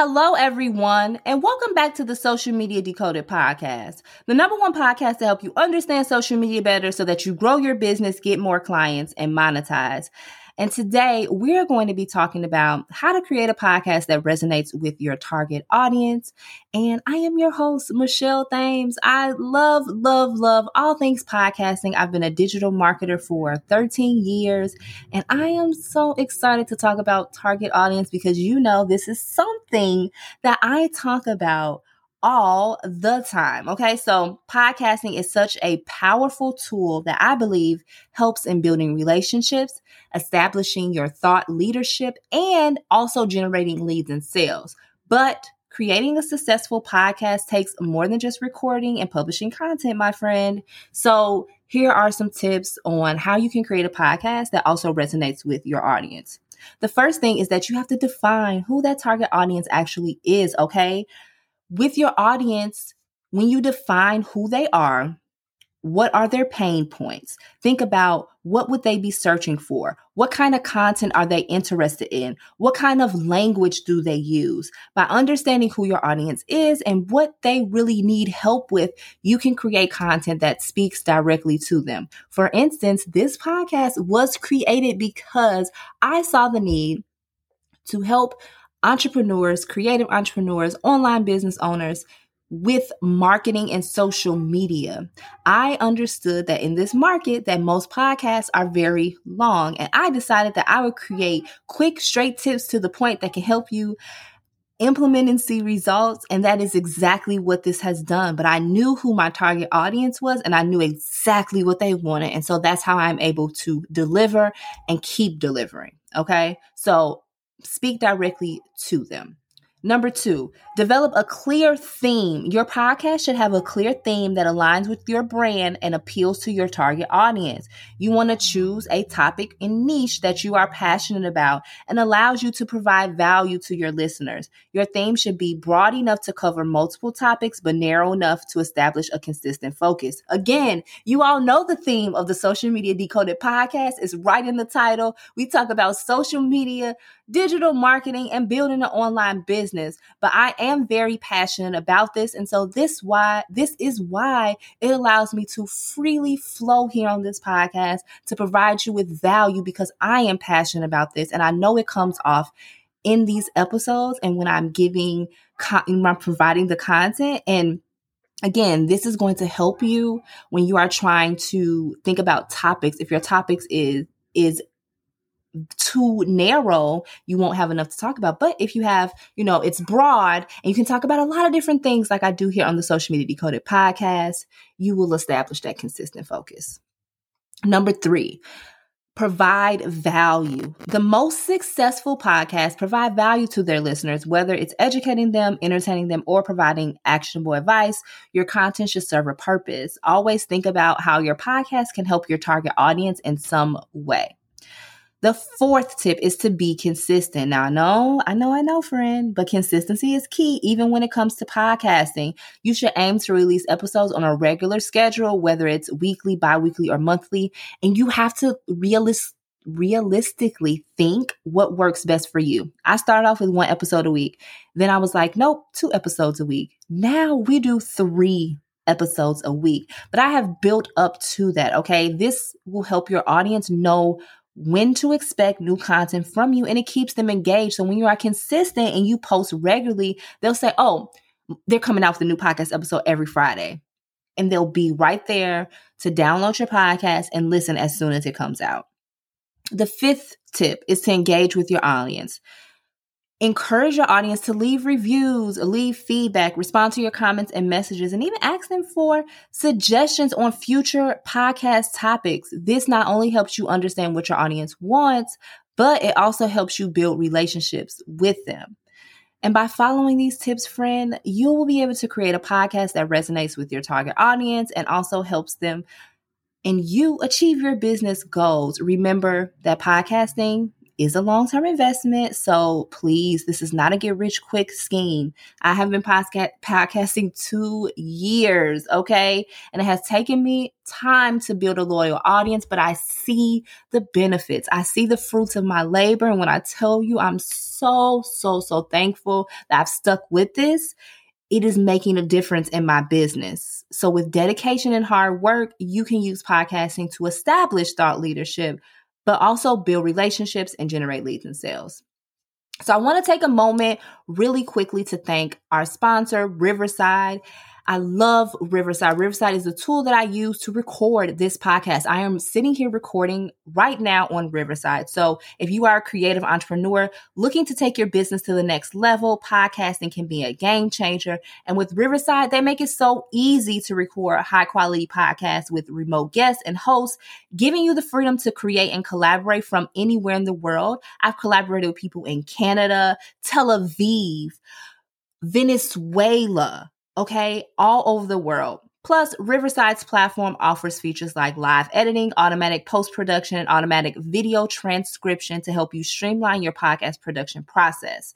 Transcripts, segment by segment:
Hello, everyone, and welcome back to the Social Media Decoded podcast, the number one podcast to help you understand social media better so that you grow your business, get more clients, and monetize. And today we're going to be talking about how to create a podcast that resonates with your target audience. And I am your host, Michelle Thames. I love, love, love all things podcasting. I've been a digital marketer for 13 years, and I am so excited to talk about target audience because you know this is something that I talk about all the time. Okay. So podcasting is such a powerful tool that I believe helps in building relationships, establishing your thought leadership, and also generating leads and sales. But creating a successful podcast takes more than just recording and publishing content, my friend. So here are some tips on how you can create a podcast that also resonates with your audience. The first thing is that you have to define who that target audience actually is, okay? With your audience, when you define who they are, what are their pain points? Think about what would they be searching for? What kind of content are they interested in? What kind of language do they use? By understanding who your audience is and what they really need help with, you can create content that speaks directly to them. For instance, this podcast was created because I saw the need to help entrepreneurs, creative entrepreneurs, online business owners with marketing and social media. I understood that in this market that most podcasts are very long and I decided that I would create quick straight tips to the point that can help you implement and see results and that is exactly what this has done but i knew who my target audience was and i knew exactly what they wanted and so that's how i'm able to deliver and keep delivering okay so speak directly to them. Number two, develop a clear theme. Your podcast should have a clear theme that aligns with your brand and appeals to your target audience. You want to choose a topic and niche that you are passionate about and allows you to provide value to your listeners. Your theme should be broad enough to cover multiple topics, but narrow enough to establish a consistent focus. Again, you all know the theme of the Social Media Decoded podcast is right in the title. We talk about social media digital marketing and building an online business. But I am very passionate about this. And so this why this is why it allows me to freely flow here on this podcast to provide you with value because I am passionate about this and I know it comes off in these episodes and when I'm giving when I'm providing the content and again, this is going to help you when you are trying to think about topics. If your topics is is too narrow, you won't have enough to talk about. But if you have, you know, it's broad and you can talk about a lot of different things like I do here on the Social Media Decoded podcast, you will establish that consistent focus. Number three, provide value. The most successful podcasts provide value to their listeners, whether it's educating them, entertaining them, or providing actionable advice. Your content should serve a purpose. Always think about how your podcast can help your target audience in some way. The fourth tip is to be consistent. Now, I know, I know, I know, friend, but consistency is key even when it comes to podcasting. You should aim to release episodes on a regular schedule, whether it's weekly, bi weekly, or monthly. And you have to realist- realistically think what works best for you. I started off with one episode a week. Then I was like, nope, two episodes a week. Now we do three episodes a week. But I have built up to that. Okay. This will help your audience know when to expect new content from you and it keeps them engaged. So when you are consistent and you post regularly, they'll say, Oh, they're coming out with a new podcast episode every Friday. And they'll be right there to download your podcast and listen as soon as it comes out. The fifth tip is to engage with your audience. Encourage your audience to leave reviews, leave feedback, respond to your comments and messages, and even ask them for suggestions on future podcast topics. This not only helps you understand what your audience wants, but it also helps you build relationships with them. And by following these tips, friend, you will be able to create a podcast that resonates with your target audience and also helps them and you achieve your business goals. Remember that podcasting is a long term investment. So please, this is not a get rich quick scheme. I have been podcast- podcasting two years, okay? And it has taken me time to build a loyal audience, but I see the benefits. I see the fruits of my labor. And when I tell you, I'm so, so, so thankful that I've stuck with this. It is making a difference in my business. So, with dedication and hard work, you can use podcasting to establish thought leadership but also build relationships and generate leads and sales. So I want to take a moment really quickly to thank our sponsor, Riverside. I love Riverside. Riverside is the tool that I use to record this podcast. I am sitting here recording right now on Riverside. So if you are a creative entrepreneur looking to take your business to the next level, podcasting can be a game changer. And with Riverside, they make it so easy to record high quality podcasts with remote guests and hosts, giving you the freedom to create and collaborate from anywhere in the world. I've collaborated with people in Canada, Tel Aviv, Venezuela, okay, all over the world. Plus, Riverside's platform offers features like live editing, automatic post production, and automatic video transcription to help you streamline your podcast production process.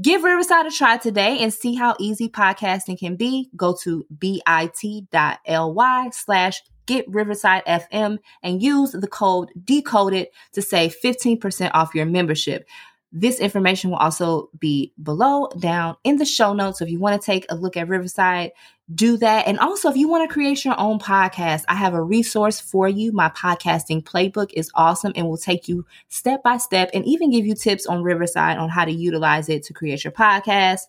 Give Riverside a try today and see how easy podcasting can be. Go to bit.ly slash get Riverside FM and use the code decoded to save 15% off your membership. This information will also be below down in the show notes. So if you want to take a look at Riverside, do that. And also, if you want to create your own podcast, I have a resource for you. My podcasting playbook is awesome and will take you step by step and even give you tips on Riverside on how to utilize it to create your podcast.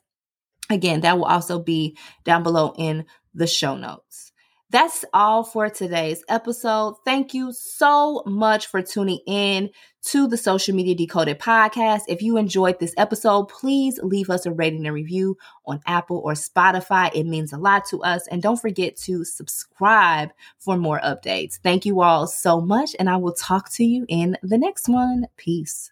Again, that will also be down below in the show notes. That's all for today's episode. Thank you so much for tuning in to the Social Media Decoded podcast. If you enjoyed this episode, please leave us a rating and review on Apple or Spotify. It means a lot to us. And don't forget to subscribe for more updates. Thank you all so much, and I will talk to you in the next one. Peace.